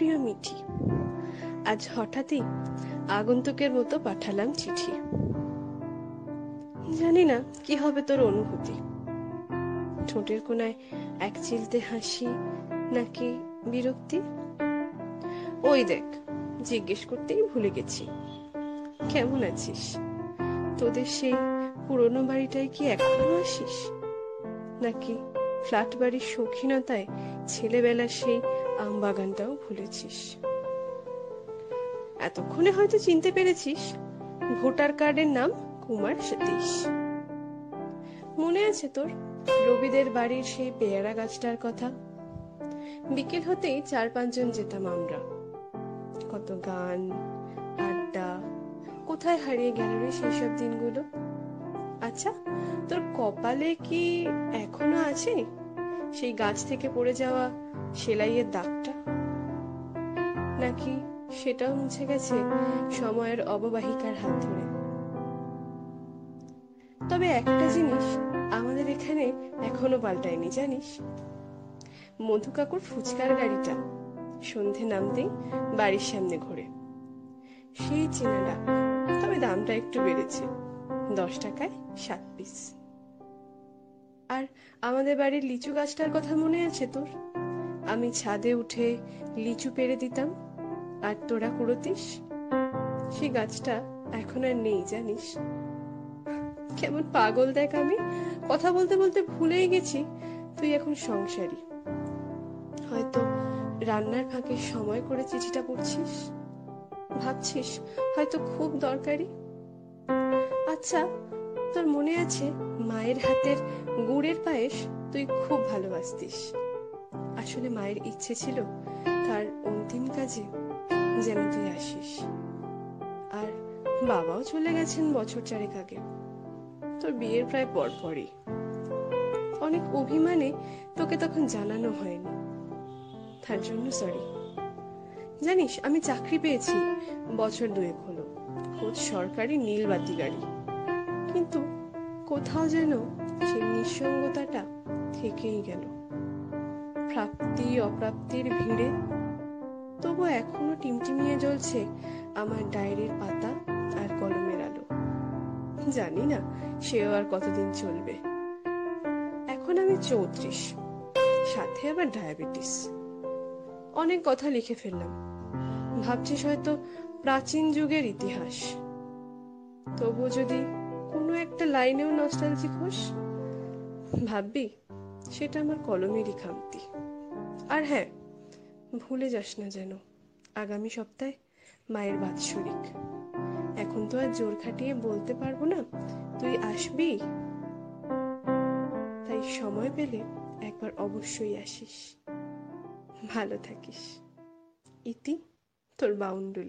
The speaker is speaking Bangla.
প্রিয় মিঠি, আজ হঠাৎই আগন্তুকের মতো পাঠালাম চিঠি। জানি না কি হবে তোর অনুভূতি। ঠোঁটের কোনায় এক চিলতে হাসি নাকি বিরক্তি? ওই দেখ, জিজ্ঞেস করতেই ভুলে গেছি। কেমন আছিস? তোদের সেই পুরনো বাড়িটায় কি এখনও আসিস? নাকি ফ্ল্যাট বাড়ির শৌখিনতায় ছেলেবেলার সেই আম বাগানটাও ভুলেছিস। এতক্ষণে হয়তো চিনতে পেরেছিস, ভোটার কার্ডের নাম কুমার সতীশ। মনে আছে তোর? রবিদের বাড়ির সেই পেয়ারা গাছটার কথা। বিকেল হতেই চার পাঁচজন যেতাম আমরা। কত গান, আড্ডা, কোথায় হারিয়ে গেল রে সেই সব দিনগুলো? আচ্ছা তোর কপালে কি এখনও আছে? সেই গাছ থেকে পড়ে যাওয়া সেলাইয়ের দাগটা? নাকি সেটাও মুছে গেছে সময়ের অববাহিকার হাত ধরে? তবে একটা জিনিস আমাদের এখানে এখনও পাল্টায়নি, জানিস? মধু কাকুর ফুচকার গাড়িটা সন্ধে নামতেই বাড়ির সামনে ঘোরে। সেই চেনা ডাক তবে দামটা একটু বেড়েছে, দশ টাকায় সাত পিস আর আমাদের বাড়ির লিচু গাছটার কথা মনে আছে তোর? আমি ছাদে উঠে লিচু পেরে দিতাম। আর তোরা কুড়োতিস? সেই গাছটা এখন আর নেই, জানিস? কেমন পাগল দেখ আমি। কথা বলতে বলতে ভুলেই গেছি। তুই এখন সংসারী। হয়তো রান্নার ফাঁকে সময় করে চিঠিটা পড়ছিস? ভাবছিস হয়তো খুব দরকারি? আচ্ছা তোর মনে আছে মায়ের হাতের গুড়ের পায়েস? তুই খুব ভালোবাসতিস। আসলে মায়ের ইচ্ছে ছিল তার অন্তিম কাজে যেন তুই আসিস। আর বাবাও চলে গেছেন বছর চারেক আগে। তোর বিয়ের প্রায় পরপরই। অনেক অভিমানে তোকে তখন জানানো হয়নি। তার জন্য সরি জানিস, আমি চাকরি পেয়েছি বছর দুয়েক হলো। খোঁজ সরকারি নীলবাতি গাড়ি। কিন্তু কোথাও যেন সেই নিঃসঙ্গতাটা থেকেই গেল। প্রাপ্তি, অপ্রাপ্তির ভিড়ে তবু এখনও টিমটিমিয়ে জ্বলছে আমার ডায়েরির পাতা আর কলমের আলো। জানি না সেও আর কতদিন চলবে। এখন আমি চৌত্রিশ, সাথে আবার ডায়াবেটিস। অনেক কথা লিখে ফেললাম। ভাবছিস হয়তো প্রাচীন যুগের ইতিহাস। তবু যদি কোনো একটা লাইনেও নস্টালজিক হোস? ভাববি, সেটা আমার কলমেরই খামতি। আর হ্যাঁ ভুলে যাস না যেন, আগামী সপ্তাহে মায়ের বাৎসরিক এখন তো আর জোর খাটিয়ে বলতে পারব না, তুই আসবি? তাই সময় পেলে একবার অবশ্যই আসিস। ভালো থাকিস। ইতি তোর বাউন্ডুলে।